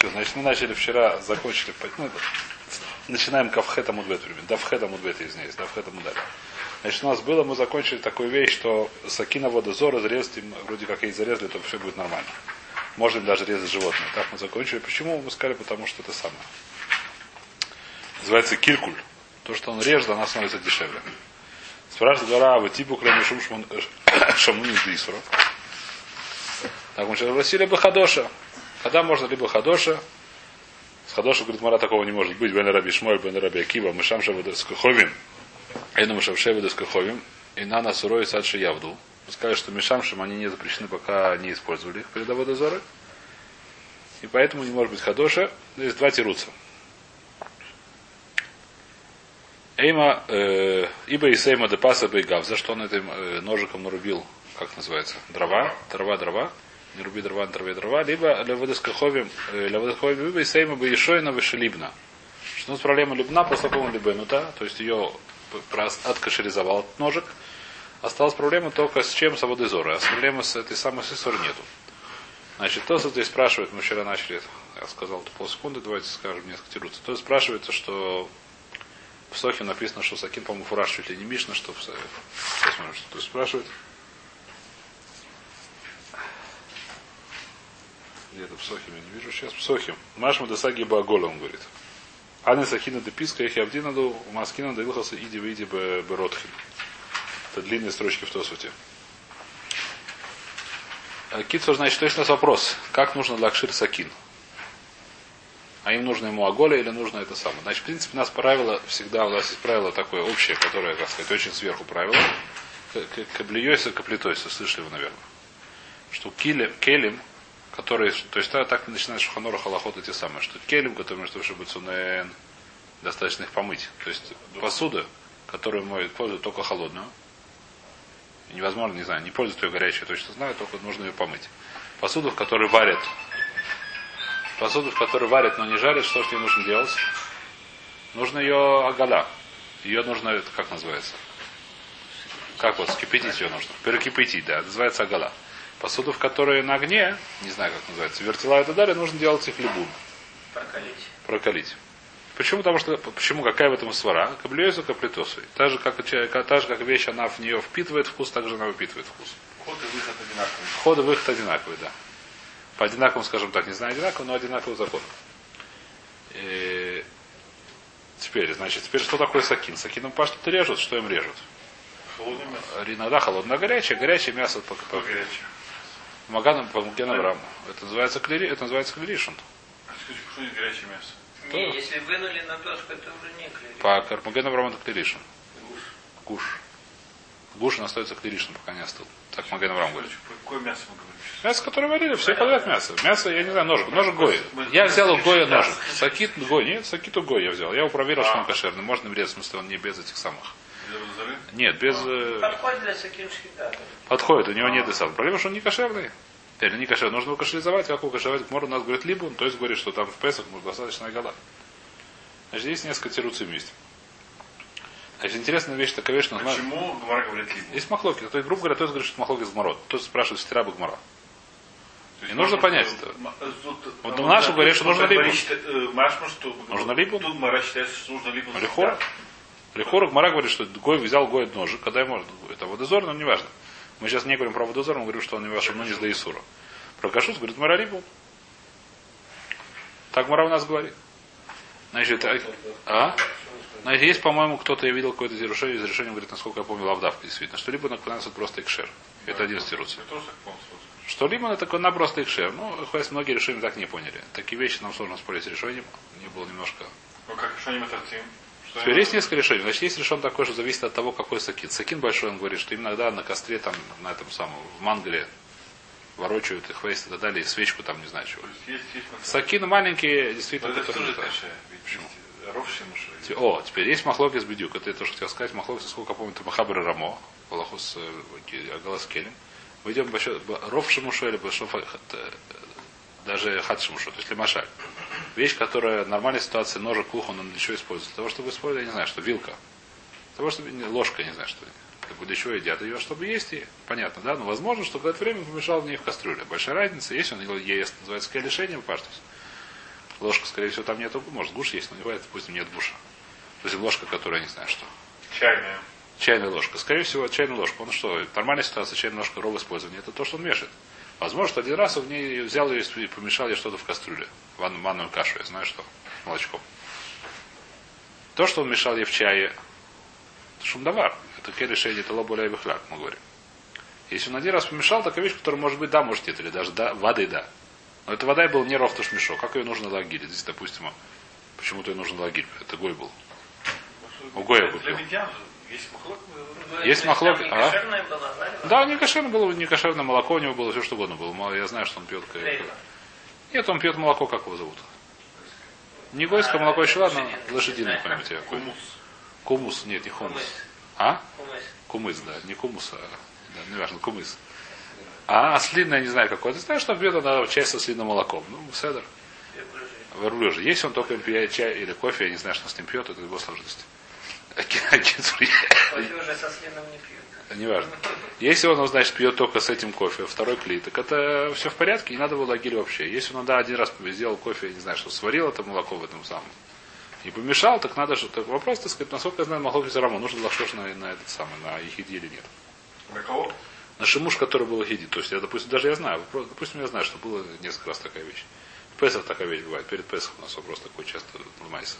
Все, значит, мы начали вчера, закончили, ну, начинаем кавхета мудбет, давхета мудбет, извиняюсь, давхета мудбет. Значит, у нас было, мы закончили такую вещь, что сакина водозор разрезать, вроде как и зарезали, то все будет нормально. Можем даже резать животное. Так мы закончили. Почему? Мы сказали, потому что это самое. Называется киркуль. То, что он режет, она становится дешевле. Спрашивает гора, вы типу кроме шум шамуни дисура. Так мы сейчас спросили бы хадоша. Когда можно либо хадоша, с хадоша, говорит, Мара, такого не может быть. Бен Раби Шмоль, Бен Раби Акива, Мышам Шавадескаховим. Эйну Мышам Шавадескаховим. И на нас урой садши явду. Сказали, что Мишамшим они не запрещены, пока не использовали их передовой дозоры. И поэтому не может быть хадоша. Есть два тируца. Эйма, э, ибо и сейма де паса бейгав. За что он этим э, ножиком нарубил, как называется, дрова, дрова, дрова. Не руби дрова, не дрова. Либо леводоскаховим, э, леводоскаховим, либо и сейма бейшойна вешелибна. Что у нас проблема любна, после того либенута, то есть ее откашеризовал ножик. Осталась проблема только с чем с водозора. А с проблемой с этой самой сесоры нету. Значит, то, здесь спрашивает, мы вчера начали, я сказал, это полсекунды, давайте скажем, несколько тируться. То спрашивается, что в Сохе написано, что Сакин, по-моему, фураж чуть ли не Мишна, что в... Сейчас смотрим, что тут спрашивает. Где-то в Сохе я не вижу сейчас. В Сохе. Машма Десаги Багола, он говорит. Аны Сахина Деписка, Эхи Авдинаду, Маскина Давилхаса Иди Види Беротхин. Это длинные строчки в Тосуте. Китсур, значит, то есть у нас вопрос. Как нужно лакшир сакин? А им нужно ему аголя или нужно это самое? Значит, в принципе, у нас правило всегда, у нас есть правило такое общее, которое, как сказать, очень сверху правило. Каблиойса, каплитойса, слышали вы, наверное. Что килем, келем, который, то есть так начинает Шуханора Халахот эти самые, что келем, который может чтобы цунен, достаточно их помыть. То есть посуда, которую моют, пользуют только холодную. Невозможно, не знаю, не пользуют ее горячей, точно знаю, только нужно ее помыть. Посуду, в которой варят посуду, в которой варят, но не жарят, что же ей нужно делать? Нужно ее агаля. Ее нужно, это как называется? Как вот, скипятить ее нужно? Перекипятить, да, называется агала. Посуду, в которой на огне, не знаю, как называется, вертела и так далее, нужно делать их либун. Прокалить. Прокалить. Почему? Потому что, почему, какая в этом свара? Каблюезу каплитосу. Так же, как, та же, как вещь, она в нее впитывает вкус, так же она выпитывает вкус. Вход и выход одинаковый. Вход и выход одинаковый, да. По одинаковым, скажем так, не знаю одинаково, но одинаковый закон. И... Теперь, значит, теперь что такое сакин? Сакином пашту режут, что им режут? Холодное мясо. Иногда холодное, горячее, горячее мясо по, по, Горячее. Маганом по генограмму. Это называется клери, это называется клеришин. А скажите, что это горячее мясо? Не, если вынули на доску, это уже не клей. По Кармагенобрам это клеришин. Гуш. Гуш. Гуш он остается клеришин, пока не остыл. Так Магенобрам говорит. Про какое мясо мы говорим? Мясо, которое варили, все подряд мясо. Мясо, я не знаю, ножик. Ножик Гой. Я взял у Гоя ножик. Сакит Гой. Нет, Сакит у Гой я взял. Я его проверил, что он кошерный. Можно врезать, в смысле, он не без этих самых. Нет, без... э, Подходит для сакиншки, да. Подходит, у него нет и сам. Проблема, что он не кошерный. Или не кошерный. Нужно его кошеризовать. Как его кошеризовать? Мор у нас говорит либо, то есть говорит, что там в Песах достаточно года. Значит, здесь несколько тируций вместе. Значит, интересная вещь такая вещь, что Почему Гмара говорит либо? Есть махлоки. То есть, грубо говоря, то есть говорит, что махлоки с гмарот. Тот спрашивает, стира бы гмара. И нужно можно, понять это. э, Вот э, у нашего тут говорят, что нужно либо. э, Нужно либо. Тут Мара считает, что нужно либо. Лихор. Лихор Гмара говорит, что Гой взял Гой ножик, когда ему это водозор, но неважно. Мы сейчас не говорим про водозор, мы говорим, что он не ваш, но не с Исура. Про кашут говорит Мара либо. Так Мара у нас говорит. Значит, а? а? Значит, есть, по-моему, кто-то, я видел какое-то разрешение, из решения, говорит, насколько я помню, лавдавка действительно, что либо наклоняется просто экшер. Это один помню. Что либо это такой на просто экшер. Ну, хватит, многие решения так не поняли. Такие вещи нам сложно спорить с решением. Не было немножко. Ну как, что они Что они- есть несколько решений. Значит, есть решен такой, что зависит от того, какой сакин. Сакин большой, он говорит, что иногда на костре, там, на этом самом, в мангале ворочают их вейст и так далее, и свечку там, не знаю чего. То есть есть. Сакины маленькие, Но действительно, это которые... каше. Почему? Те- О, теперь есть махлоки с бедюк. Это я тоже хотел сказать. Махлоки, сколько я помню, это Махабр Рамо, Балахус Агаласкелем. Мы идем большой Ров Шимушу или Башоф, э, даже Хат Шимушу, то есть Лимашаль. Вещь, которая в нормальной ситуации ножик кухон, он для чего используется? Для того, чтобы использовать, я не знаю, что вилка. Для того, чтобы ложка, не знаю, что для чего едят ее, чтобы есть и понятно, да? Но возможно, что в это время помешал в ней в кастрюле. Большая разница, есть он ест, называется какое лишение паштус. Ложка, скорее всего, там нету, может, гуш есть, но не бывает, допустим, нет гуша. То есть ложка, которая, я не знаю что. Чайная. Чайная ложка. Скорее всего, чайная ложка. Он что, нормальная ситуация, чайная ложка ров использования, это то, что он мешает. Возможно, что один раз он в ней взял ее и помешал ей что-то в кастрюле. Ван, манную кашу, я знаю что. Молочком. То, что он мешал ей в чае, это шумдавар. Это ке решение, это лобуля и выхляк, мы говорим. Если он один раз помешал, такая вещь, которая может быть да, может нет, или даже да, воды да. Но эта вода был не рофтуш мешок. Как ее нужно лагирь? Здесь, допустим, почему-то ее нужно лагирь. Это гой был. У Гоя купил. Есть махлок. Есть махлок, не а? было, да? Не кошерное было, не кошерное молоко у него было, все что угодно было. Я знаю, что он пьет. Нет, он пьет молоко, как его зовут? Не гойское А, молоко еще ладно, лошадиное. Не какое-нибудь. Кумус. Кумус, нет, не хумус. Кумыс. А? Кумыс. Кумыс, да, не кумус, а да, неважно, кумыс. А ослиное, не знаю какое. Ты знаешь, что он пьет она чай со слиным молоком. Ну, ближе. Верблюжий. Если он только пьет чай или кофе, я не знаю, что с ним пьет, это его сложность. Уже со слином не пьют. Неважно. Если он, значит, пьет только с этим кофе, второй клей, так это все в порядке, не надо было лагерь вообще. Если он, да, один раз сделал кофе, я не знаю, что сварил это молоко в этом самом, и помешал, так надо же, так вопрос, так сказать, насколько я знаю, могло быть раму, нужно лахшош на, на этот самый, на ехиди или нет. На кого? На шимуш, который был ехиди. То есть, я, допустим, даже я знаю, вопрос- допустим, я знаю, что было несколько раз такая вещь. В Песах такая вещь бывает. Перед Песахом у нас вопрос такой часто ломается.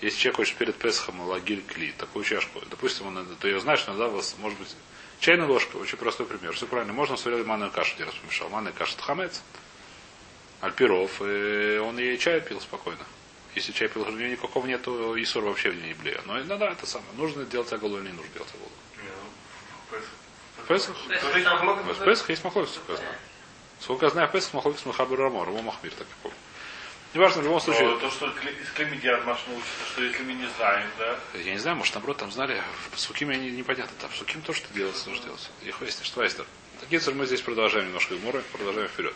Если человек хочет перед Песахом лагиль кли, такую чашку, допустим, он, ты ее знаешь, иногда вас, может быть, чайная ложка, очень простой пример. Все правильно. Можно сварить манную кашу, один раз помешал. Манная каша это хамец. Альпиров, и он ей чай пил спокойно. Если чай пил, у нее никакого нету, Исур вообще в ней не блея. Но иногда это самое. Нужно делать агалу или не нужно делать агалу. В Песах? То? В Песах есть махлок, сколько я знаю. Сколько я знаю, в Песах махлок с Махабер Рамор, Махмир, так я помню. Неважно, в любом Но случае, то, что кле- из клемедиат Маш научится, что если мы не знаем, да, я не знаю, может, наоборот, там знали, в Сукиме не, непонятно, там Суким тоже что делать, что делать. Их есть, что есть. Такие мы здесь продолжаем немножко Гмора, продолжаем вперед.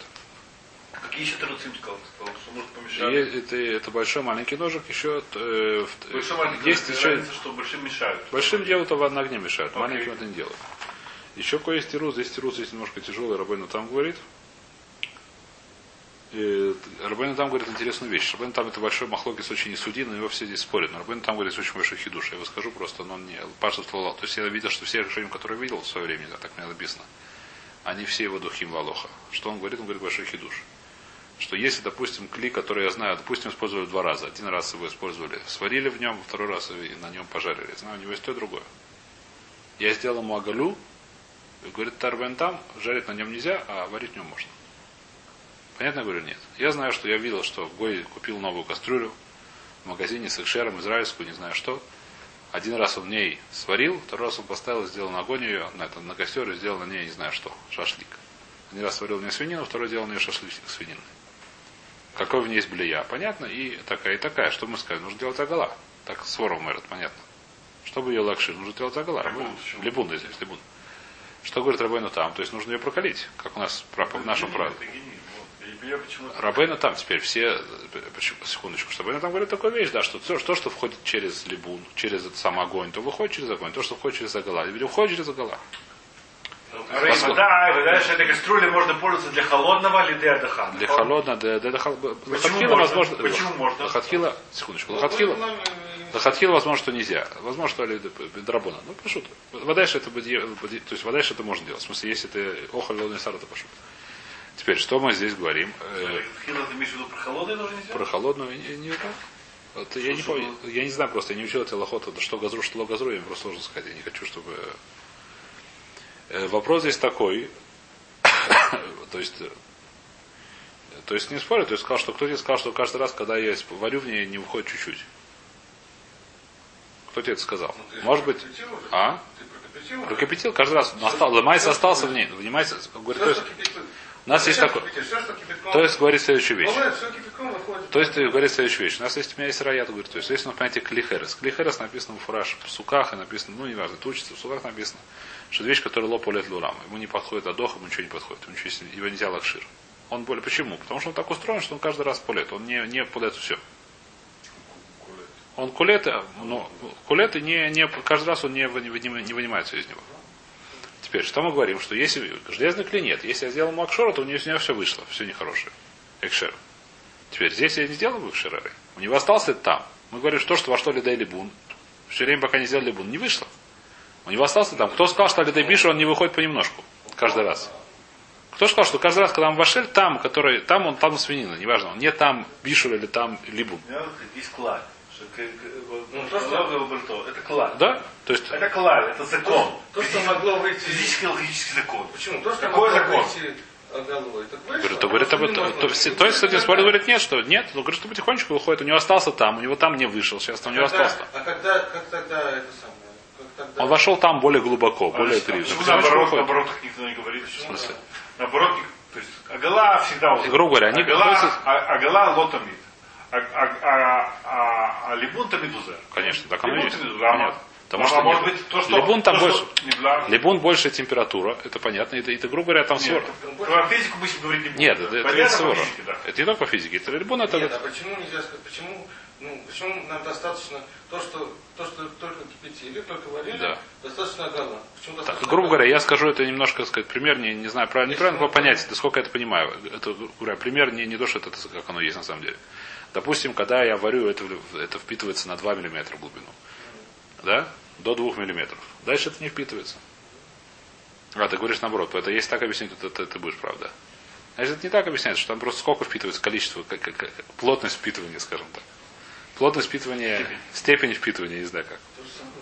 какие еще труцим сказал, сказал, что может помешать. это, это большой маленький ножик, еще э, в- Большой маленький есть есть еще что большим мешают. большим делают, а на огне мешают, маленьким это не делают. Еще кое есть тирус, здесь тирус есть немножко тяжелый, Рабейну там говорит. И Рабейну там говорит интересную вещь. Рабейну там это большой махлокис очень не но его все здесь спорят. Но Рабейну там говорит очень большой хидуш. Я его скажу просто, но он не Паша То есть я видел, что все решения, которые я видел в свое время, так мне написано, они все его духим лалоха. Что он говорит? Он говорит большой хидуш. Что если, допустим, клей, который я знаю, допустим, использовали два раза. Один раз его использовали, сварили в нем, второй раз на нем пожарили. Знаю, у него есть то и другое. Я сделал ему агалю, говорит, тарбен там, жарить на нем нельзя, а варить в нем можно. Понятно, я говорю, нет. Я знаю, что я видел, что Гой купил новую кастрюлю в магазине с экшером, израильскую, не знаю что. Один раз он в ней сварил, второй раз он поставил, сделал на огонь ее, на, это, на костер и сделал на ней, не знаю что, шашлик. Один раз сварил в ней свинину, второй делал ней шашлик свинины. Какой в ней есть блея, понятно, и такая, и такая. Что мы скажем? Нужно делать агала. Так свором мэрит, понятно. Чтобы ее лакши, нужно делать агала. Либун, почему? Либун. Что говорит Рабейну там? То есть нужно ее прокалить, как у нас в нашем правиле. Почему это- Рабейна там теперь все, почему- секундочку, что Рабейна там говорит такую вещь, да, что то, то, что входит через либун, через этот сам огонь, то выходит через огонь, то, что входит через агала, или выходит через агала. Поскольку- вода, и дальше этой кастрюлей можно пользоваться для холодного или для отдыха. Для холодно, для, для, Лохатхила, можно? возможно, Почему можно? Лохатхила, секундочку, Лохатхила, Лохатхила, возможно, что нельзя. Возможно, что Драбона. Ну, пошут. Вода это, будет- то есть вода это можно делать. В смысле, если ты охоль лодный сар, это пошут. Теперь, что мы здесь говорим? Э, Хила, ты имеешь в виду про холодное тоже нельзя? Про холодную не, не так. Вот я не помню, я не знаю просто, я не учил это лохота, что газру, что газру, я им просто сложно сказать. Я не хочу, чтобы. Э, Вопрос здесь такой. то есть. э, То есть не спорю, то есть сказал, что кто тебе сказал, что каждый раз, когда я варю в ней, не выходит чуть-чуть. Кто тебе это сказал? Может быть. А? Прокипятил каждый раз. Остал, остался в ней. Внимайся, говорит, то есть, у нас есть такой. То есть говорит следующую вещь. То есть ты говорит следующую вещь. У нас есть, у меня есть раят, говорит, то есть есть на понятие клихерес. Клихерес написано в фураж в суках и написано, ну, неважно, это учится, в суках написано, что это вещь, которая лопалет лурам. Ему не подходит адох, ему ничего не подходит, ему ничего, его нельзя лакшир. Он более, почему? Потому что он так устроен, что он каждый раз пулет, он не, не пулет все. Он кулет, а, но кулет и не, не, каждый раз он не, не, не вынимается из него. Теперь, что мы говорим? Что если железный клей нет, если я сделал макшора, то у него, у него все вышло, все нехорошее. Экшер. Теперь здесь я не сделал бы шерары. У него остался там. Мы говорим, что, что во что лидей либун. Все время, пока не сделали либун, не вышло. У него остался там. Кто сказал, что лидей бишу, он не выходит понемножку. Каждый раз. Кто сказал, что каждый раз, когда он вошел, там, который, там он, там свинина, неважно, он не там бишур или там либун. Ну, то, что что это клаль. Да? То есть, Это клаль, это закон. То, что могло выйти... Физический логический закон. Почему? То, что Какой закон? выйти говорит, то, говорит, об этом- то, есть, кстати, спорит, говорит, нет, что нет, но говорит, что потихонечку выходит, у него остался там, у него там не вышел, сейчас там у него Когда- остался. А когда, как тогда это самое? Он вошел там более глубоко, более А три. Почему наоборот, наоборот, никто не говорит? В смысле? Наоборот, то есть Агала всегда. Грубо говоря, они Агала, относятся- а- Агала лотамид. А, а, а, а, а либун тамидузер. Конечно, так оно Либун есть. тамидузер. А Понятно. Потому а что может не- быть, то, что... Либун там то, больше. что не Либун больше температура, это понятно. Это, это грубо говоря, там Нет, свор. про физику мы сейчас говорить не будем. Нет, это, это, свора. физике, да. Это не только по физике. Это либун, это... Нет, а почему нельзя сказать, почему, ну, почему нам достаточно то, что, то, что только кипятили, только варили, Да. достаточно гала? Почему Так, достаточно грубо говоря, я скажу это немножко, сказать, пример, не, не знаю, правильно, неправильно по понять, насколько я это понимаю. Это, грубо говоря, пример не, не то, что это как оно есть на самом деле. Допустим, когда я варю, это, это впитывается на 2 мм глубину. Да? До 2 мм. Дальше это не впитывается. А, ты говоришь наоборот, это если так объяснить, то ты, ты будешь правда. Значит, это не так объясняется, что там просто сколько впитывается, количество, как, как- как- плотность впитывания, скажем так. Плотность впитывания, степень впитывания, не знаю как.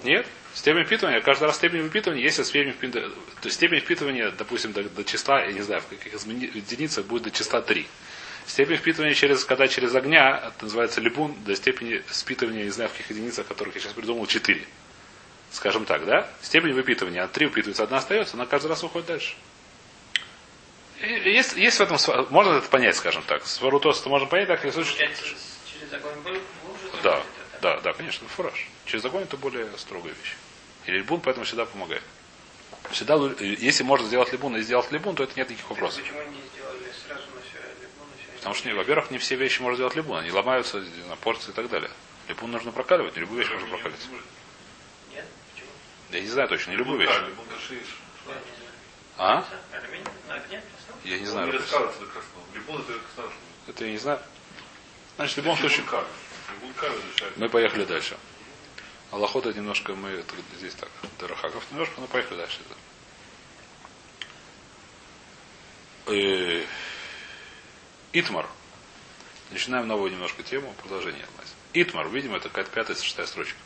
Нет. Степень впитывания, каждый раз степень выпитывания, если степень впитывания, то есть степень впитывания, допустим, до, до числа, я не знаю, в каких единицах будет до числа 3. Степень впитывания, через, когда через огня, это называется либун, до степени впитывания, не знаю, в каких единицах, которых я сейчас придумал, 4. Скажем так, да? Степень выпитывания, от 3 впитывается, одна остается, она каждый раз уходит дальше. И Есть, есть в этом, можно это понять, скажем так. Сварутос это можно понять, так, слушать. Получается, через огонь был Да, да, да, конечно, фураж. Через огонь это более строгая вещь. И либун поэтому всегда помогает. Всегда, если можно сделать либун и сделать либун, то это нет никаких вопросов. Почему не сделали сразу на все либо на все? Потому что, во-первых, не все вещи можно сделать либун, они ломаются на порции и так далее. Либун нужно прокаливать, не любую вещь можно прокалить. Нет? Почему? Я не знаю точно, не любую вещь. А? Огне? поставил? Я не знаю. это я не знаю. Значит, в любом случае, мы поехали дальше. Аллахота немножко мы здесь так, Дарахаков немножко, но поехали дальше. Итмар. Начинаем новую немножко тему, продолжение. Итмар, видимо, это какая-то пятая, шестая строчка.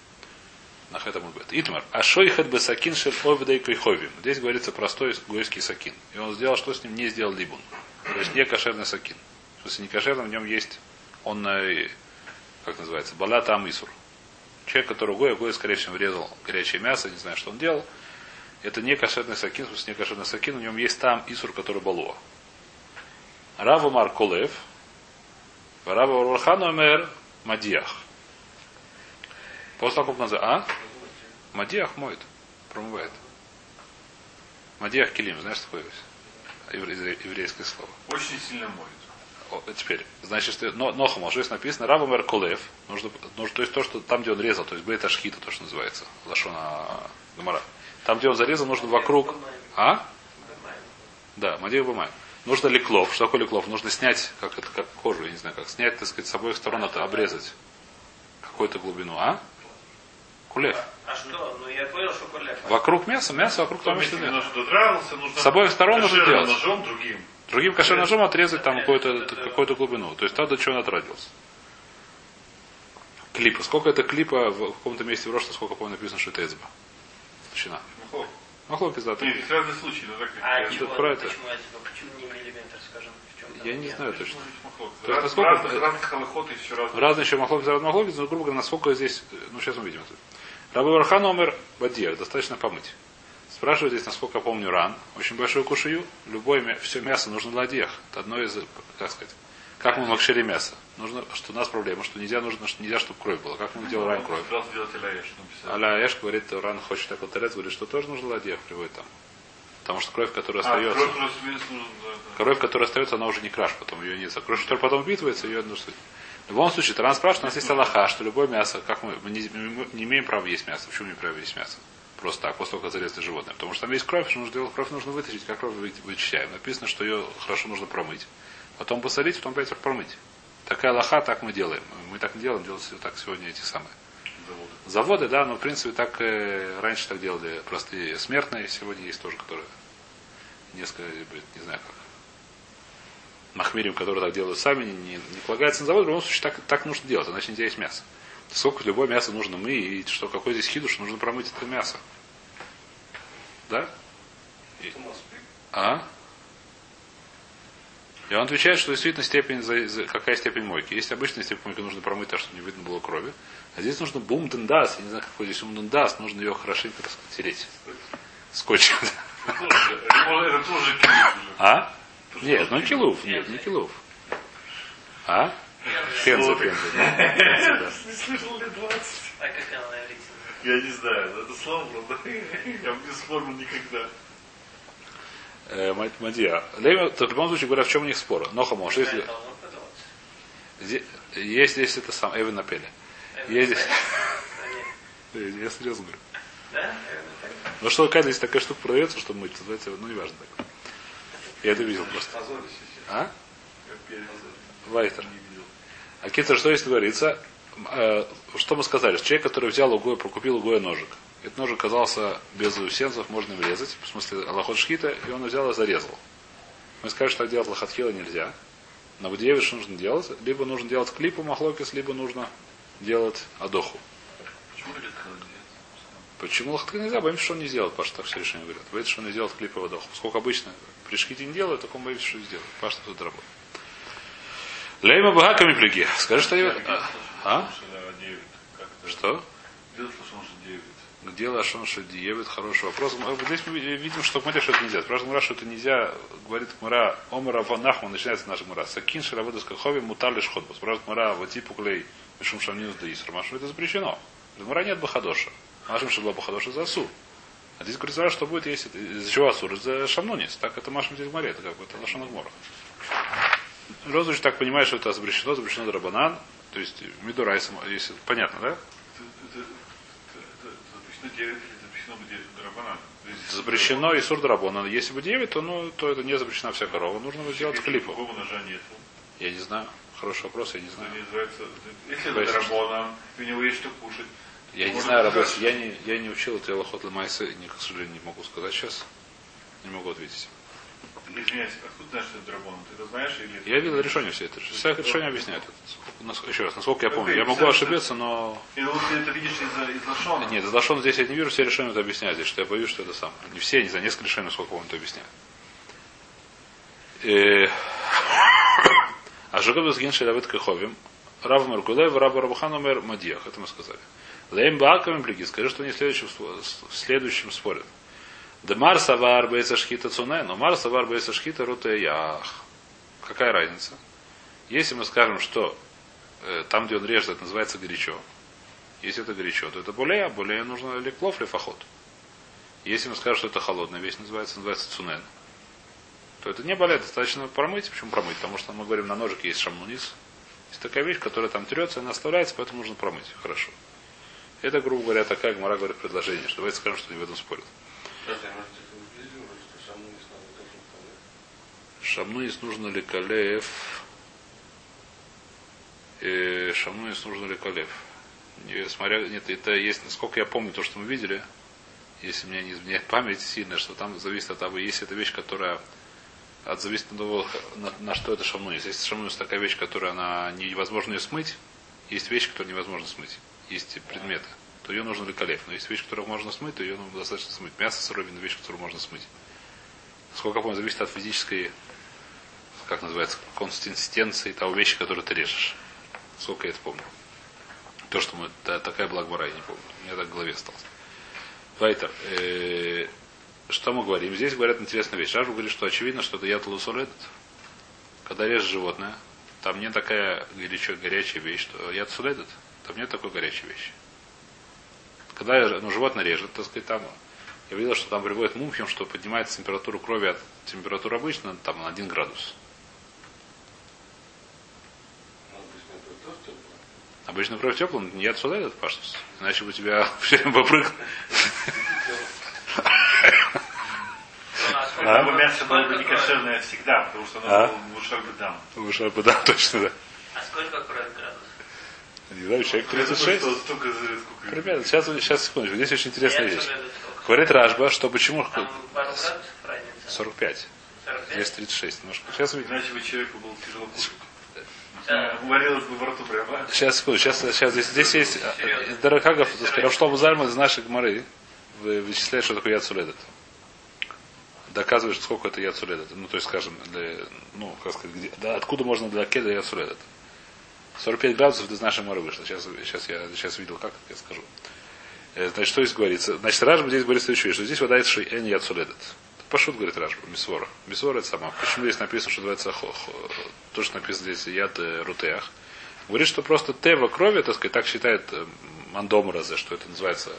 На хэтам бет. Итмар. Ашойхат бы сакин шер овдей кайховим. Здесь говорится простой гойский сакин. И он сделал, что с ним не сделал либун. То есть не кошерный сакин. В смысле, не кошерный, в нем есть, он, э, как называется, балата амисур. Человек, который гой, гой, скорее всего, врезал горячее мясо, не знаю, что он делал. Это не кошерный сакин, в смысле, не кошерный сакин, в нем есть там исур, который балуа. Рава Мар Колев, Рава Вархану Мер Мадиах. После того, как назад, а? Мадиах моет, промывает. Мадиах Килим, знаешь, такое евре- еврейское слово. Очень сильно моет. О, теперь, значит, что, но, нохам, здесь написано Раба Мер Колев, нужно, нужно, то есть то, что там, где он резал, то есть Бейт Ашхита, то, что называется, Лашона Гамара. Там, где он зарезал, нужно вокруг, а? Да, Мадеев Бамай. Нужно леклов. Что такое леклов? Нужно снять, как это, как кожу, я не знаю, как снять, так сказать, с обоих сторон это обрезать какую-то глубину, а? Кулев. А что? Ну я понял, что кулек. Вокруг мяса, мясо вокруг того нужно... С обоих сторон нужно делать. ножом другим. Другим кошерным ножом отрезать там какую-то какую глубину. То есть там, до чего он отрадился. Клипа. Сколько это клипа в каком-то месте в Рошта, сколько, помню, написано, что это эцба. Толщина. Махлок. Махлопис, да. Нет, разные случаи, но так А как... чего? про это. Почему это? Почему не миллиметр, скажем? Я не знаю точно. Махлок. То есть насколько разных, это- разных халахот есть еще разные. Разные еще махлопис, разные махлопис, но, грубо говоря, насколько здесь, ну, сейчас увидим это. Рабы Вархан Омер Бадьер, достаточно помыть. Спрашивают здесь, насколько я помню, ран. Очень большой кушаю. Любое все мясо нужно ладьях. Это одно из, э, как сказать, как мы макшили мясо. Нужно, что у нас проблема, что нельзя, нужно, что нельзя, чтобы кровь была. Как мы делаем ран кровь? Аляеш, написано. Аля Эш говорит, ран хочет так вот говорит, что тоже нужно в ладьях приводит там. Потому что кровь, которая А, остается, кровь нужно, да, да. кровь, которая остается, она уже не краш, потом ее нет. А кровь, которая потом впитывается, ее нужно. В любом случае, Таран спрашивает, у нас есть Аллаха, что любое мясо, как мы, мы не, мы не имеем права есть мясо. Почему не право есть мясо? Просто так, после того, как зарезали животное. Потому что там есть кровь, что нужно делать, кровь нужно вытащить, как кровь вы- вычищаем. Написано, что ее хорошо нужно промыть. Потом посолить, потом опять промыть. Такая лоха, так мы делаем. Мы так не делаем, делают так сегодня эти самые. Заводы. Заводы, да, но в принципе так э, раньше так делали простые смертные, сегодня есть тоже, которые несколько, не знаю как. Махмирим, которые так делают сами, не, не, полагается на завод, в любом случае так, так нужно делать, иначе нельзя есть мясо. Сколько любое мясо нужно мы, и что какой здесь хидуш, нужно промыть это мясо. Да? И- а? И он отвечает, что действительно степень, за- за- какая степень мойки. Есть обычная степень мойки, нужно промыть так, чтобы не видно было крови. А здесь нужно бум дендас, я не знаю, какой здесь бум дендас, нужно ее хорошенько так сказать, тереть. Скотчем. Это тоже килов. А? Нет, ну килув, нет, не килув. А? Пенза, пенза. Не слышал лет 20. А как она? Я не знаю, это слово. Я бы не вспомнил никогда. Э, Мадия. Лейма, то в любом случае говорят, в чем у них спор. Ноха может, если, есть здесь это сам, Эвен напели. Есть здесь, я серьезно говорю. Да? Ну что, какая здесь такая штука продается, что мыть, называется, ну не важно так. Я это видел просто. А? Вайтер. А Китер, что здесь говорится? Э, Что мы сказали? Человек, который взял угой, прокупил угой ножик. Этот ножик оказался без заусенцев, можно им резать, в смысле лохот шхита, и он взял и зарезал. Мы скажем, что так делать лохатхила нельзя. Но в Диеве что нужно делать? Либо нужно делать клипу махлокис, либо нужно делать адоху. Почему? Почему лохатхила нельзя? Боимся, что он не сделает, Паша так все решение говорят. Боится, что он не сделает клипу адоху. Сколько обычно при шхите не делают, так он боится, что сделает. Паша тут работает. Лейма багаками плеги. Скажи, что я... А? Что? Где слышал, что 9? Где Лашон Шадиевит? Хороший вопрос. Здесь мы ви- видим, что смотришь, что это нельзя. Спрашивает Мура, что это нельзя. Говорит Мура, Омара Ванахман, начинается наша Мура. Сакин Шаравода Скахови Мутар лишь ходбу. Спрашивает Мура, вот типу клей, Мишум Шамнинус да Иср. Машу это запрещено. Мура нет Бахадоша. Машем, была Бахадоша за Асур. А здесь говорится, что будет, если из чего Асур? Из-за Шамнунис. Так это Машем здесь в море, это как бы это Лашон Гмора. Розович так понимает, что это запрещено, запрещено Драбанан. То есть Мидурайсом, если понятно, да? Запрещено 9 или запрещено где Драбанан? Запрещено и сурдрабона. Если бы 9, то, ну, то это не запрещена вся корова. Нужно бы сделать клипу. Какого ножа нету? Я не знаю. Хороший вопрос, я не знаю. называется... Если это Драбанан, у него есть что кушать. Я не знаю, Рабес, я не, я не учил это Лохот Майса, не, к сожалению, не могу сказать сейчас. Не могу ответить. Извиняюсь, откуда знаешь, что это Драбанан? Ты это знаешь или... Я видел решение все это. Все решение объясняет. Еще раз, насколько я помню. Окей, Я могу ошибиться, но... Или вот ты это видишь из, из Лашона? Нет, за что здесь я не вижу, все решения это объясняют здесь, что я боюсь, что это самое. Не все, не за несколько решений, сколько он это объясняет. Э, А Жигабес Генши Давид Каховим, Рав Маркулев, Рав Рабахан Умер Мадьях, это мы сказали. Лейм Бааками Блиги, скажи, что они в следующем, в следующем спорят. Да Марса Вар Бейса Шхита Цуне, но Марса Вар Бейса Шхита Руте Ях. Какая разница? Если мы скажем, что э, там, где он режет, это называется горячо, если это горячо, то это более, а более нужно леклов лефахот. Если мы скажем, что это холодная вещь, называется, называется цунен, то это не болеет, достаточно промыть. Почему промыть? Потому что мы говорим, на ножике есть шамунис. Есть такая вещь, которая там трется, она оставляется, поэтому нужно промыть. Хорошо. Это, грубо говоря, такая Гмара говорит предложение, что давайте скажем, что они в этом спорят. Шамнуис нужно ли калев? Э, Шамнуис нужно ли калев? Не, смотря, нет, это есть, насколько я помню, то, что мы видели, если меня не изменяет память сильно, что там зависит от того, есть эта вещь, которая от зависит от того, на, на что это шамнуис. Если шамнуис такая вещь, которая она невозможно ее смыть, есть вещи, которые невозможно смыть. Есть предметы, то ее нужно ли калев. Но есть вещь, которую можно смыть, то ее нужно достаточно смыть. Мясо сырое, вещь, которую можно смыть. Сколько я помню, зависит от физической, как называется, консистенции того вещи, которую ты режешь. Сколько я это помню. То, что мы, та- такая была Гмара, я не помню. У меня так в голове осталось. Вайтер. э, что мы говорим? Здесь говорят интересная вещь. Раш говорит, что очевидно, что это яд лусоледет. Когда режешь животное, там не такая горячо, горячая вещь, что яд суледет. Там нет такой горячей вещи. Когда ну, животное режет, так сказать, там я видел, что там приводит мумхим, что поднимается температура крови от температуры обычно там на 1 градус. Обычно кровь теплая, не яд сюда этот паштус. Иначе бы у тебя все время попрыгал. Ну, Чтобы мясо было бы не кошерное всегда, потому что оно А? было бы шаг бы дам. Выше бы, да, точно, да. А сколько крови градусов? Не знаю, человек Я думаю, 36. что столько за сколько. Примерно. Сейчас, сейчас, секундочку. Здесь очень интересная вещь. Говорит Ражба, что почему Там пару градусов разница. 45. 45? Здесь 36. Немножко. Сейчас увидим. Иначе бы человеку было тяжело. Варилось бы рту прямо. Сейчас, секунду, сейчас, сейчас здесь, здесь есть сказать, Равшлому Зальман из нашей гморы вычисляет, что такое яцуледет. Доказывает, сколько это яцуледет. Ну, то есть, скажем, для, ну, как сказать, где, да, откуда можно для кеда яцуледет. 45 градусов из нашей моры вышло. Сейчас, сейчас я сейчас видел, как я скажу. Э, Значит, что здесь говорится? Значит, Ражба здесь говорит следующую вещь, что здесь вода ши эн яцуледет. Пошут, говорит Ражба, Мисвора. Мисвора это сама. Почему здесь написано, что называется хо, хо, то, что написано здесь яд э, рутеах? Говорит, что просто тева крови, так сказать, так считает э, Мандомразе, что это называется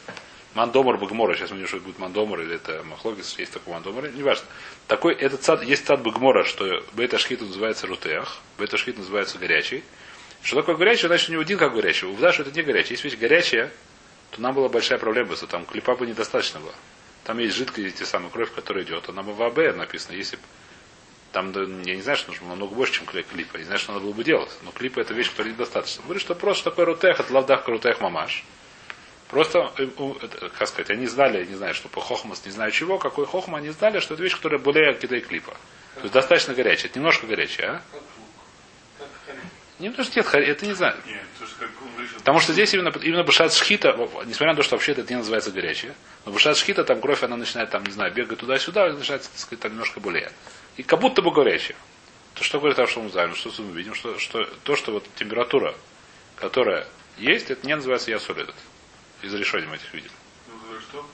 Мандомар Багмора. Сейчас мы видим, что это будет Мандомар или это Махлогис, есть такой Мандомар. Неважно. Такой, этот цад, есть цад Багмора, что Бейта Шхит называется Рутеах, Бейта Шхит называется горячий. Что такое горячий? Значит, у него один как горячий. У что это не горячий. Если вещь горячая, то нам была большая проблема, что там клипа бы недостаточно было. Там есть жидкая, те самые кровь, которая идет. А нам в АБ написано, если там, я не знаю, что нужно намного больше, чем клипа. Я не знаю, что надо было бы делать. Но клипа это вещь, которая недостаточно. Говорит, что просто такой рутех, это лавдах рутех мамаш. Просто, э, как сказать, они знали, не знаю, что по хохмас, не знаю чего, какой хохма, они знали, что это вещь, которая более кидай клипа. То есть достаточно горячая. Это немножко горячая, а? Как лук. Как халиф. Не то, что нет, это не знаю. Нет, то он решил. Потому что здесь именно, именно башат шхита, несмотря на то, что вообще это не называется горячее, но башат шхита, там кровь, она начинает, там, не знаю, бегать туда-сюда, и начинает, так сказать, там немножко более. И как будто бы горячее. То что говорит Авшалом Займ, что мы видим, что, что то, что вот температура, которая есть, это не называется ясуледет. Из решением этих видим. Что?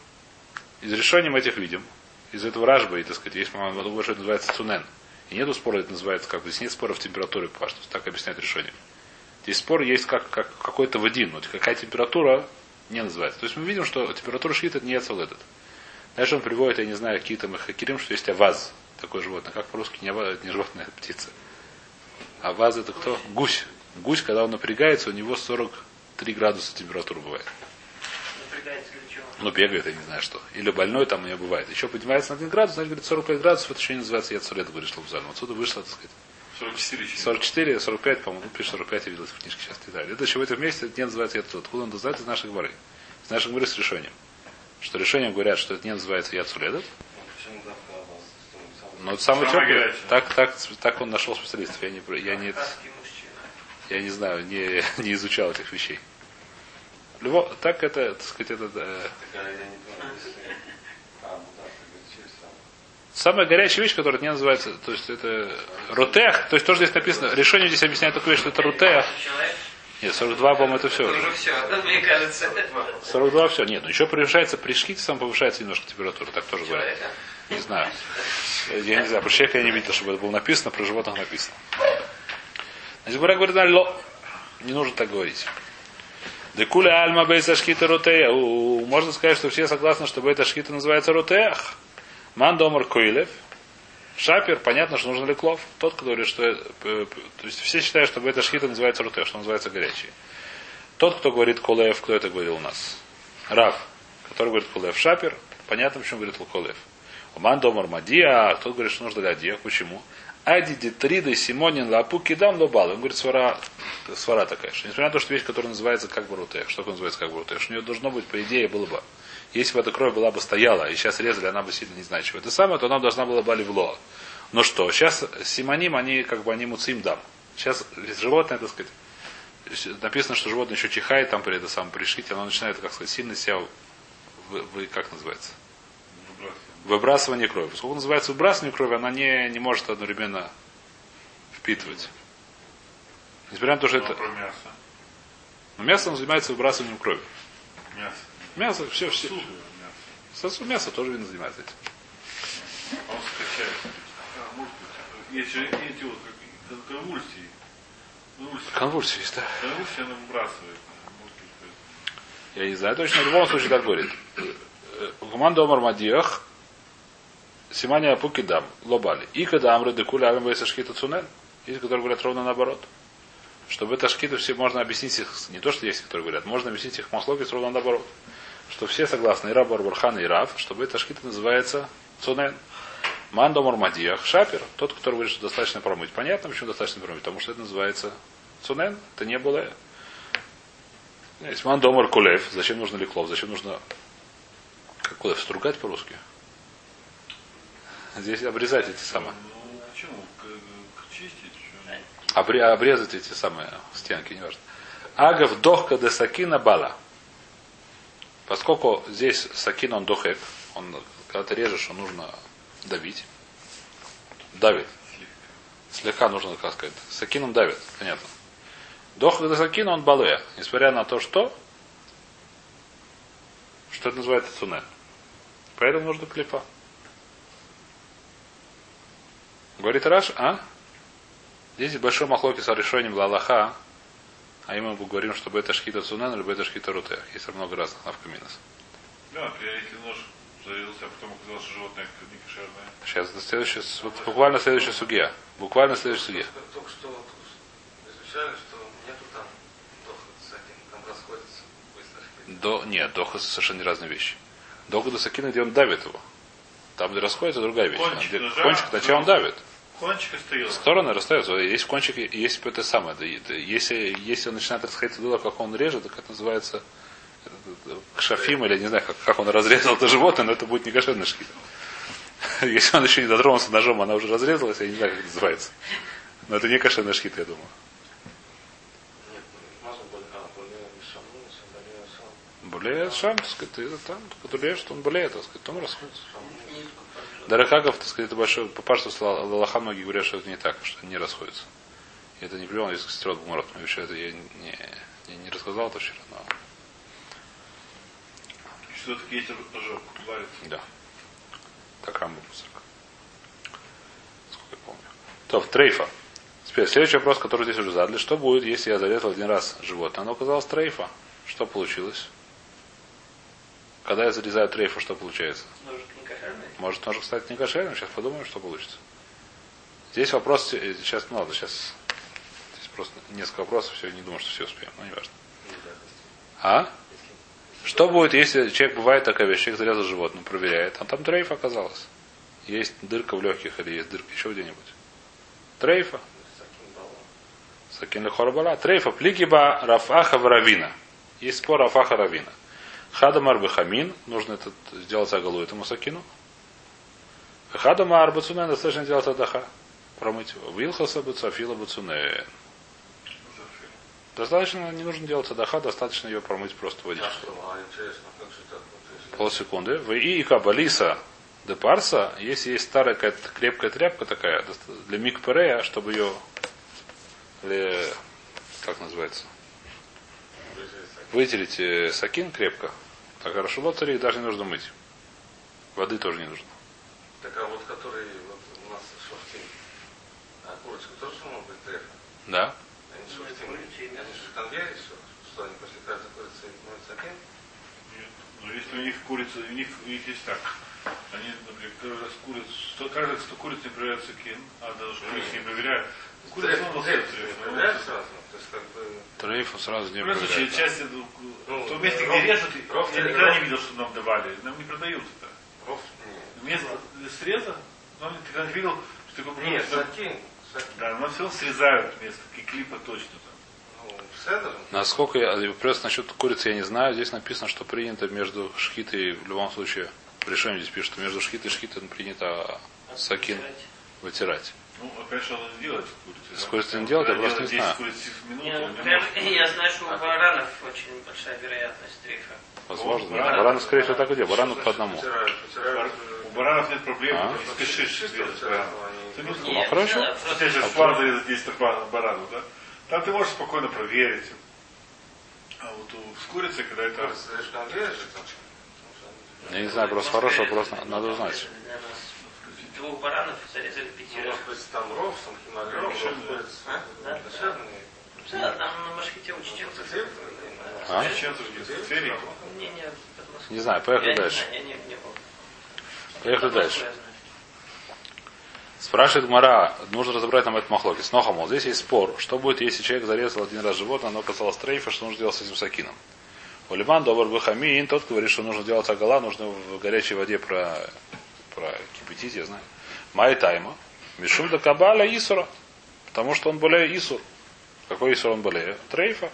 Из решением этих видим. Из этого ражба, и, так сказать, есть, по-моему, что это называется цунен. И нету спора, это называется, как бы, здесь нет спора в температуре, по что так объясняет решение. Здесь спор есть как, как какой-то вадин, вот какая температура не называется. То есть мы видим, что температура шхит это не яцеледет. Дальше он приводит, я не знаю, какие-то махакирим, что есть аваз, такое животное. Как по-русски не аваз, это не животное, а птица. Аваз это кто? Гусь. Гусь, когда он напрягается, у него 43 градуса температура бывает. Напрягается? Ну, бегает, я не знаю что. Или больной там у нее бывает. Еще поднимается на 1 градус, значит, говорит, 45 градусов, это еще не называется яцулет, говорит Шлабзаль. Отсюда вышло, так сказать, 44 часа. 44, 45, по-моему, ну, пишет 45, я видел в книжке сейчас детали. Это чего это вместе, это не называется яцулет. Откуда он знает из наших говоры? Из наших говоры с решением. Что решением говорят, что это не называется самый- но это самый Самое теплый. Так, так, так он нашел специалистов. Я не, я не, я не знаю, не, не изучал этих вещей. Любо, так это, так сказать, это, э, да, самое. Самая горячая вещь, которая не называется, то есть это рутех, то есть тоже здесь написано, решение здесь объясняет такую вещь, что это рутех. Нет, 42, по-моему, это все. Уже все, мне кажется. 42 все. Нет, ну еще превышается, при шхите сам повышается немножко температура, так тоже говорят. Не знаю. Я не знаю, про человека я не видел, чтобы это было написано, про животных написано. Значит, Гура говорит, ло. Не нужно так говорить. Декуля альма бейса шхита рутея. Можно сказать, что все согласны, что бейта шхита называется рутеях. Ман домар коилев. Шапер, понятно, что нужен леклов. Тот, кто говорит, что... э, То есть все считают, что бейта шхита называется рутех, что называется горячий. Тот, кто говорит колев, кто это говорил у нас? Рав, который говорит колев. Шапер, понятно, почему говорит колев. Уман домар мадия, кто говорит, что нужно для. Почему? Ади дитриды симонин лапу кидам лобал. Он говорит, свара, свара такая, что несмотря на то, что вещь, которая называется как бы рутех, что называется как бы рутех, у нее должно быть, по идее, было бы, если бы эта кровь была бы стояла, и сейчас резали, она бы сильно не чего это самое, то она должна была бы ливло. Но что, сейчас симоним, они как бы, они муцим дам. Сейчас животное, так сказать, написано, что животное еще чихает, там при это самом пришить, оно начинает, как сказать, сильно себя, вы, вы- как называется? Выбрасывание крови. Поскольку называется выбрасывание крови, она не, не может одновременно впитывать. Несмотря на то, что Ну, это... мясо. Но мясо занимается выбрасыванием крови. Мясо. Мясо, все, все. Суп, мясо. Сосуд мясо тоже видно занимается этим. А он скачает. А, же эти вот как, конвульсии. Конвульсии. Да. Конвульсии она выбрасывает. Я не знаю точно, в любом случае так говорит. Гуман Омар Мадиах, Симания Пукидам, Лобали. И когда Амры Декуля Алим Вейса Шхита Цунен, есть, которые говорят ровно наоборот. Чтобы это шкиты все можно объяснить их, не то, что есть, которые говорят, можно объяснить их махлокис ровно наоборот. Что все согласны, и Раб Барбархан, и Рав, чтобы это шкита называется Цунен. Мандо Мармадиях, Шапер, тот, который говорит, что достаточно промыть. Понятно, почему достаточно промыть, потому что это называется цунен, это не было. Есть ман домар кулев. Зачем нужно леклов? Зачем нужно как кулев стругать по-русски? Здесь обрезать эти самые. Ну, почему? К- к- Чистить? что? Обре- обрезать эти самые стенки, не важно. Агав дохка де сакина бала. Поскольку здесь сакин он дохек, он, когда ты режешь, он нужно давить. Давит. Слегка нужно, как сказать. Сакином давит, понятно. Дохка де сакина он балуя. Несмотря на то, что что это называется цунен. Поэтому нужно клепа. Говорит Раш, а? Здесь большой махлоки с решением Лалаха, а и мы говорим, что это шхита цунен или это шхита руте. Есть много разных навкаминос. Да, например, если нож зарезался, а потом оказалось, что животное не кошерное. Сейчас это следующая, с- вот буквально следующая сугия. Буквально следующая сугия. Только- Только что изучали, что нету там этим, там расходятся быстро. До, нет, дохас совершенно разные вещи. Доха до сакина, где он давит его. Там, где расходится, другая вещь. Кончик где кончик, сначала он давит. Кончик остается. Стороны расстаются. Есть кончик, есть это самое. Если, если он начинает расходиться туда, как он режет, так это называется это кшафим, или не знаю, как, как он разрезал это животное, но это будет не кошерный шхит. Если он еще не дотронулся ножом, она уже разрезалась, я не знаю, как это называется. Но это не кошерный шхит, я думаю. Нет, можно более, а, шам. Так сказать, это там, который что он болеет, так сказать, он расходится. Дарахагов, так сказать, это большое попарство Лалаха многие говорят, что это не так, что они не расходятся. И это не привел, если сестрет Бумарот. Но еще это я не, не, не рассказал это вчера, но Все-таки есть ожог, да. Так Рамбам. Сколько я помню. То, в трейфа. Теперь следующий вопрос, который здесь уже задали. Что будет, если я зарезал один раз животное? Оно оказалось трейфа. Что получилось? Когда я зарезаю трейфа, что получается? Ножик не кошерный? Может, ножик стать не кошерным? Сейчас подумаем, что получится. Здесь вопрос, э, сейчас, ну ладно, сейчас здесь просто несколько вопросов, все, не думаю, что все успеем, но не важно. А? Что будет, если человек, бывает такая вещь, человек зарезал животное, проверяет, а там трейф оказалось. Есть дырка в легких или есть дырка еще где-нибудь. Трейфа. Сакин хорбала. Трейфа плигиба рафаха вравина. Есть спор рафаха равина. Хадамар бехамин. Нужно это сделать агалу этому сакину. Хадамар бацунен. Достаточно сделать адаха. Промыть. Вилхаса бацафила бацунен. Достаточно, не нужно делать адаха, достаточно ее промыть просто водичкой. Полсекунды. В и кабалиса де парса, если есть старая какая-то крепкая тряпка такая, для микперея, чтобы ее для, как называется, вытереть э, сакин крепко, так хорошо лоцари их даже не нужно мыть. Воды тоже не нужно. Так а вот который вот у нас шахтин, а курочка тоже может быть трефа? Да? Они именно. они же в конвейере, что, что они после каждой курицы моют сакин? Нет. Но если у них курица, у них, у них есть так. Они, например, каждый раз курицу, сто, каждый раз, сто куриц не проверяют сакин, а даже куриц не проверяют. Ну, Курица, не ну, проверяют сразу? То есть как бы... Трейфу сразу не В любом случае, проверяют. да. часть, в том месте, где режут, я никогда не видел, что нам давали. Нам не продают это. Ров? Нет. Вместо среза, нам никогда не видел, что такое Нет, сакин. Да, но все срезают вместо клипа точно там. Ну. Насколько я, просто насчет курицы я не знаю, здесь написано, что принято между шхитой, в любом случае, решении здесь пишет, что между шхитой и шхитой принято сакин вытирать. Ну, опять же, надо делать курицей. С курицей не делать, я просто не знаю. 10 куриц в минуту, Не, он ну, не прям, может. я знаю, что у баранов очень большая вероятность трефа. Возможно. Баран- Бараны, скорее всего, так и делают. Бараны по одному. Вытирают, вытирают. У баранов нет проблем, А? себе. вытирают, да. они- Ты не- Ну, хорошо. просто- Опять же, план зарезать 10 ба- баранов, да? Там ты можешь спокойно проверить. А вот у, с курицей, когда это... Же там. Я не знаю, просто хороший вопрос, на- надо узнать. Двух баранов зарезали пятерых. может быть, там ров, там курица. А? Да. Кошерный. Да, там на машките учтем. А? Не, не, Не знаю, поехали дальше. Поехали дальше. Спрашивает Мара, нужно разобрать нам этот махлоки. Сноха, мол, здесь есть спор. Что будет, если человек зарезал один раз животное, оно касалось трейфа, что нужно делать с этим сакином? Улиман добр бахамин, тот говорит, что нужно делать агала, нужно в горячей воде про, про кипятить, я знаю. Май тайма. Мишум да кабаля исура. Потому что он более исур. Какой Исур он болеет? Трейфа.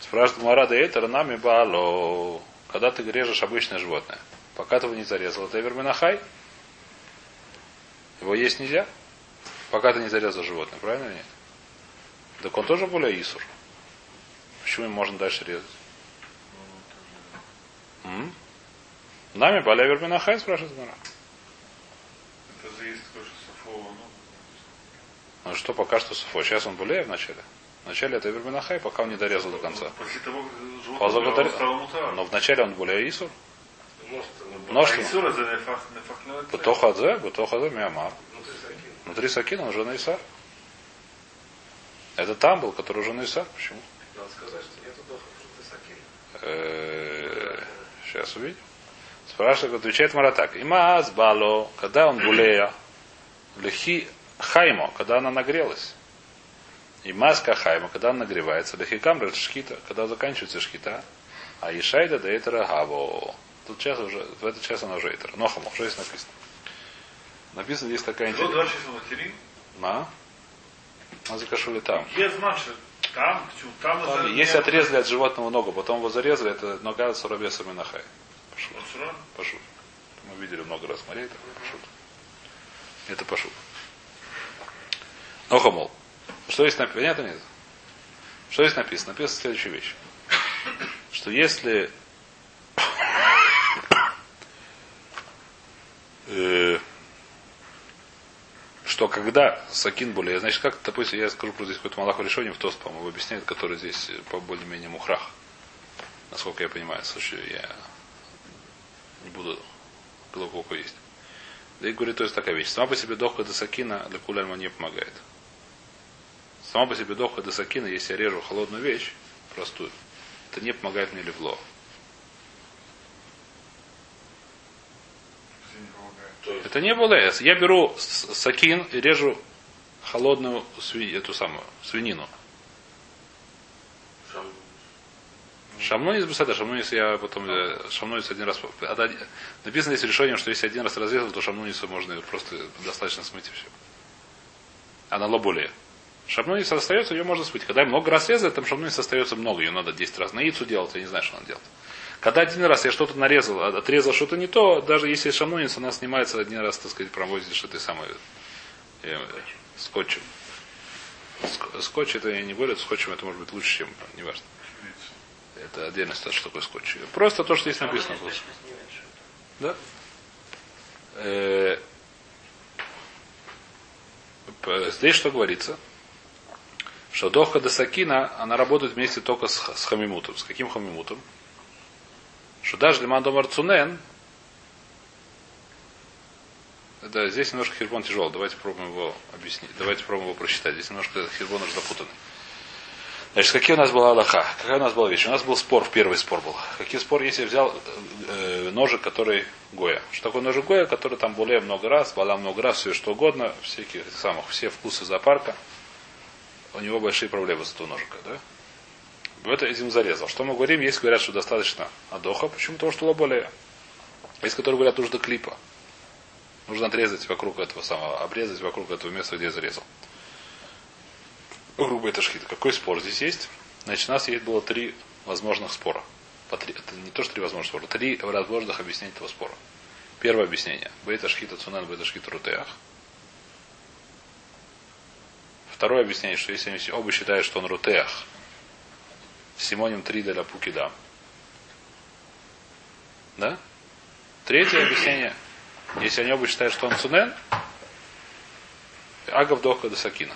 Спрашивает Марада Эйтер, нами бало. Когда ты режешь обычное животное, пока ты его не зарезал, это Эверминахай. Его есть нельзя. Пока ты не зарезал животное, правильно или нет? Так он тоже более Исур. Почему ему можно дальше резать? Нами Баля Верминахай, спрашивает Мара. Это же есть что Софова, ну, Ну что, пока что Суфо. Сейчас он более в начале. Вначале это Верминахай, пока он не дорезал до конца. После того, как животное. Но вначале он более Исур. Множество. Множество. Исур это нефах, нефах не Бутохадзе, Бутохадзе, Миамар. Внутри Сакина он уже на Иса. Это там был, который уже на Иса. Почему? Надо сказать, что нету доха, что ты закинул. Сейчас увидим. Спрашивает, отвечает Мара так. Имаз бало, когда он булея, лехи хаймо, когда она нагрелась. И маска хайма, когда она нагревается, лехи камра шкита, когда заканчивается шкита, а ишайда да это гаво. Тут час уже, в этот час она уже это. Нохамов, что здесь написано? Написано здесь такая интересная. На. А закашули там. Я знаю, что там? Там, Там, это если отрезали от животного ногу, потом его зарезали, это нога с урабесом и нахай. Пошел. Пошут. Мы видели много раз морей, такой пошут. Это пошут. Ну, мол. Что здесь написано? Понятно нет? Что здесь написано? Написано следующая вещь. Что если э, что когда Сакин более, значит, как, допустим, я скажу про здесь какой-то Малаху решение в Тост, по-моему, объясняет, который здесь по более-менее мухрах. Насколько я понимаю, слушай, я не буду глубоко есть. Да и говорит, то есть такая вещь. Сама по себе дохка до сакина для кулярма не помогает. Сама по себе дохка до сакина, если я режу холодную вещь, простую, это не помогает мне левло. Все не помогает. То есть, Это не было эс. Я беру сакин и режу холодную сви- эту самую свинину. шам, Шамнонис бесада, шамнонис я потом э, шамнонис один раз. а, Написано здесь решением, что если один раз разрезал, то шамнонису можно просто достаточно смыть и все. А на лобуле. Шамнонис остается, ее можно смыть. Когда много раз резать, там шамнонис остается много, ее надо 10 раз на яйцу делать, я не знаю, что надо делать. Когда один раз я что-то нарезал, а- отрезал что-то не то, даже если шамнонис, она снимается один раз, так сказать, проводишь этой самой э, скотчем. Ск- Скотч это я не говорю, скотчем это может быть лучше, чем, неважно. Это отдельно что такое скотч. Просто то, что здесь написано. Что Да? Э, Здесь что говорится? Что дохка десакина, она работает вместе только с, с хамимутом. С каким хамимутом? Что даже лиман домар цунен, да, здесь немножко хирбон тяжелый. Давайте попробуем его объяснить. Давайте попробуем его прочитать. Здесь немножко хирбон уже запутанный. Значит, какие у нас была Аллаха? Какая у нас была вещь? У нас был спор, первый спор был. Какие спор, если я взял э, ножик, который Гоя? Что такое ножик Гоя, который там более много раз, бала много раз, все что угодно, всяких самых, все вкусы зоопарка. У него большие проблемы с этого ножика, да? В это этим зарезал. Что мы говорим? Есть говорят, что достаточно адоха, почему? Потому что более. Есть, которые говорят, нужно клипа. Нужно отрезать вокруг этого самого, обрезать вокруг этого места, где зарезал. Грубо это шхит. Какой спор здесь есть? Значит, у нас есть было три возможных спора. По три, это не то, что три возможных спора, три возможных объяснения этого спора. Первое объяснение. Бейта шхита цунан, бейта шхита рутеах. Второе объяснение, что если оба считают, что он рутеах, симоним 3 для пукида. Да? Третье объяснение, если они оба считают, что он цунен, агав доха до сакина.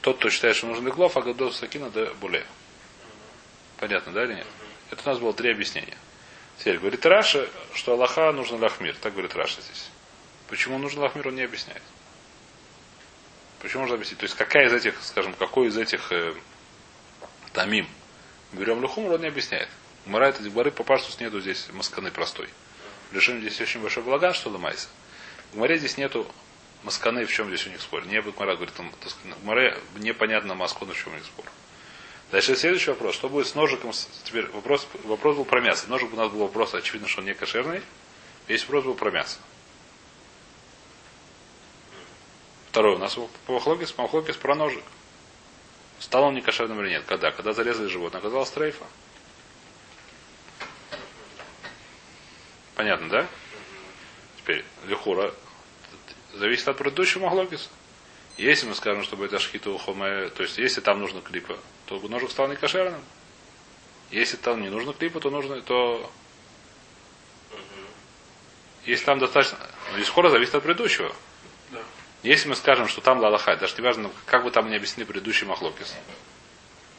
Тот, кто считает, что нужен леглов, агав доха сакина до буле. Понятно, да или нет? Это у нас было три объяснения. Теперь говорит Раша, что Аллаха нужно лахмир. Так говорит Раша здесь. Почему нужен лахмир, он не объясняет. Почему нужно объяснить? То есть какая из этих, скажем, какой из этих э, тамим берем люхумр, он не объясняет. Мара это по паштус нету здесь масканы простой. В решении здесь очень большой благан, что ломайся. В Гмаре здесь нету масканы, в чем здесь у них спор. Не Гмара говорит, сказать, в Гмаре непонятно маскону, в чем у них спор. Дальше следующий вопрос. Что будет с ножиком? Теперь вопрос, вопрос был про мясо. Ножик у нас был вопрос, очевидно, что он не кошерный. Весь вопрос был про мясо. Второй у нас по Махлокис, по Махлокис про ножик. Стал он некошерным или нет? Когда? Когда зарезали животное, оказалось трейфа. Понятно, да? Теперь, лихура зависит от предыдущего маглокиса. Если мы скажем, чтобы это шхиту хоме, то есть если там нужно клипа, то ножик стал не кошерным. Если там не нужно клипа, то нужно, то если там достаточно... Но скоро зависит от предыдущего. Если мы скажем, что там лалахай, даже не важно, как бы там не объяснили предыдущий махлокис.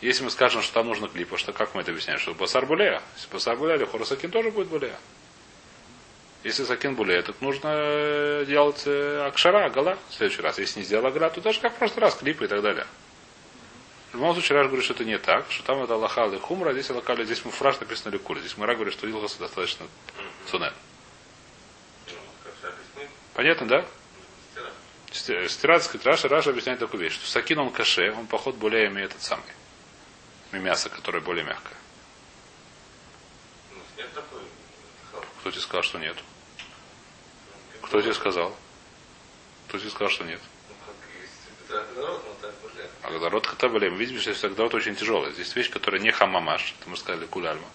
Если мы скажем, что там нужно клипа, что как мы это объясняем? Что басар булея. Если басар булея, то хоросакин тоже будет булея. Если сакин булея, то нужно делать э, акшара, гала в следующий раз. Если не сделал агра, то даже как в прошлый раз клипы и так далее. В любом случае, Раш говорит, что это не так, что там это лахал и хумра, а здесь локали, здесь мы фраж написано ликули. Здесь Мара говорит, что Илгаса достаточно объяснить? Понятно, да? Сказать, Раша, Раша объясняет такую вещь, что сакин он каше, он поход более имеет этот самый. Мясо, которое более мягкое. Ну. Кто тебе сказал, что нет? Кто тебе сказал? Кто тебе сказал, что нет? А Агдарот хатабалем. Видим, что здесь Агдарот очень тяжелый. Здесь вещь, которая не хамамаш. Это мы сказали куляльма.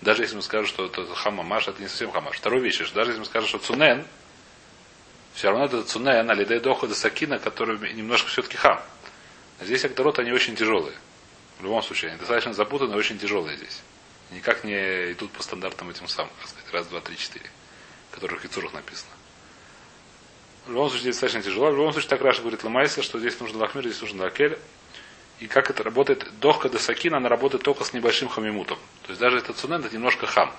Даже если мы скажем, что это хамамаш, это не совсем хамаш. Вторая вещь, даже если мы скажем, что цунен, все равно это цунен, а лидей дохода сакина, который немножко все-таки хам. А здесь Агдарот, они очень тяжелые. В любом случае, они достаточно запутанные, очень тяжелые здесь. Никак не идут по стандартам этим самым, так сказать, раз, два, три, четыре, которых в Кицурах написано. В любом случае, здесь достаточно тяжело. В любом случае, так Раша говорит Ламайса, что здесь нужно лахмир, здесь нужно лакель. И как это работает, дохка до сакина, она работает только с небольшим хамимутом. То есть даже этот цунен, это немножко хам.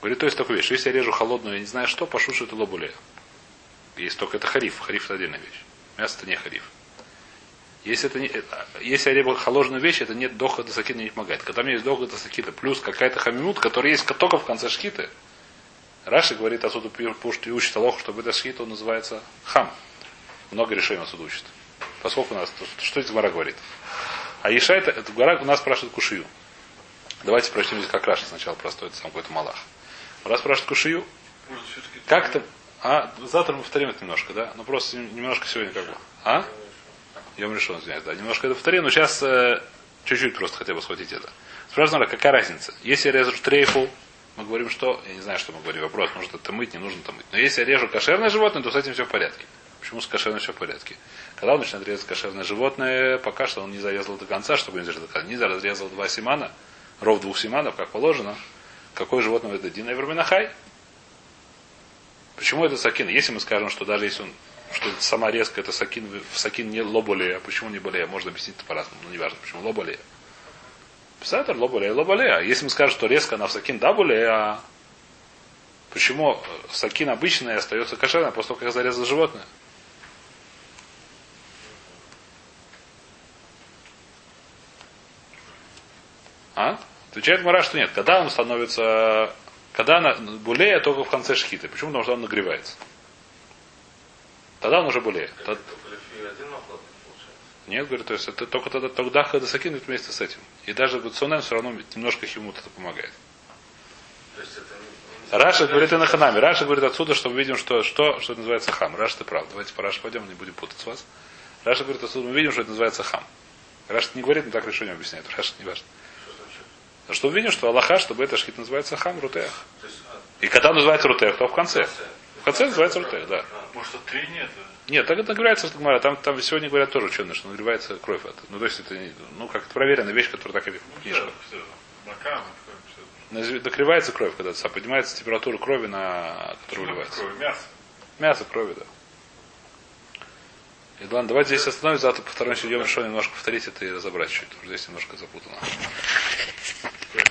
Говорит, то есть такую вещь, если я режу холодную, я не знаю что, пошу, что это лобуле. Есть только это хариф. Хариф это отдельная вещь. Мясо это не хариф. Если, это не, э, если я холодную вещь, это нет доха до сакина не помогает. Когда у меня есть доха до сакина плюс какая-то хамимут, которая есть только в конце шкиты, Раши говорит отсюда пушт и учит Алоху, что это шхит, он называется хам. Много решений отсюда учит. Поскольку у нас, что здесь Гмара говорит? А Иша это, это Гмара у нас спрашивает Кушию. Давайте прочтем здесь как Раши сначала простой, это сам какой-то Малах. Раз спрашивает Кушию, Может, все-таки как то а, завтра мы повторим это немножко, да? Ну просто немножко сегодня как бы. А? Я решил, извиняюсь, да. Немножко это повторим, но сейчас э, чуть-чуть просто хотя бы схватить это. Спрашивается, какая разница? Если я режу трейфу, мы говорим, что, я не знаю, что мы говорим, вопрос, может это мыть, не нужно это мыть. Но если я режу кошерное животное, то с этим все в порядке. Почему с кошерным все в порядке? Когда он начинает резать кошерное животное, пока что он не зарезал до конца, чтобы не зарезал до конца. Не разрезал два симана, ров двух симанов, как положено. Какое животное это Дина Эверминахай? Почему это сакин? Если мы скажем, что даже если он что сама резка это сакин, сакин не лоболея, а почему не болея? Можно объяснить это по-разному, но не важно, почему лоболея. Писатор лоболея, лоболея. Если мы скажем, что резко она в сакин да болея, почему сакин обычный остается кошерным после того, как зарезал животное? А? Отвечает Мара, что нет. Когда он становится... Когда она булея только в конце шхиты. Почему? Потому что он нагревается. Тогда он уже булея. Тод-. Нет, говорит, то есть это только тогда тогда хадасакин идет вместе с этим. И даже Цунен все равно немножко химут это помогает. Это Раша говорит и на ханаме. Раша говорит отсюда, что мы видим, что, что, что это называется хам. Раша, ты прав. Давайте по Раше пойдем, не будем путать с вас. Раша говорит отсюда, мы видим, что это называется хам. Раша не говорит, но так решение объясняет. Раша не важно. Что значит? А что видим, что Аллаха, чтобы это шхит называется хам, рутех. И когда называется рутех, то в конце. В конце называется рутех, да. Может, от три нет. Нет, так это нагревается, говорят. Там, там сегодня говорят тоже ученые, что нагревается кровь. От. Ну, то есть это, ну, как проверенная вещь, которая так и в Ну, книжках. Нагревается кровь, когда са- поднимается температура крови, на которую выливается. Мясо. Мясо, крови, да. И ладно, давайте здесь остановимся, завтра повторимся, идем решение немножко повторить это и разобрать чуть-чуть, здесь немножко запутано.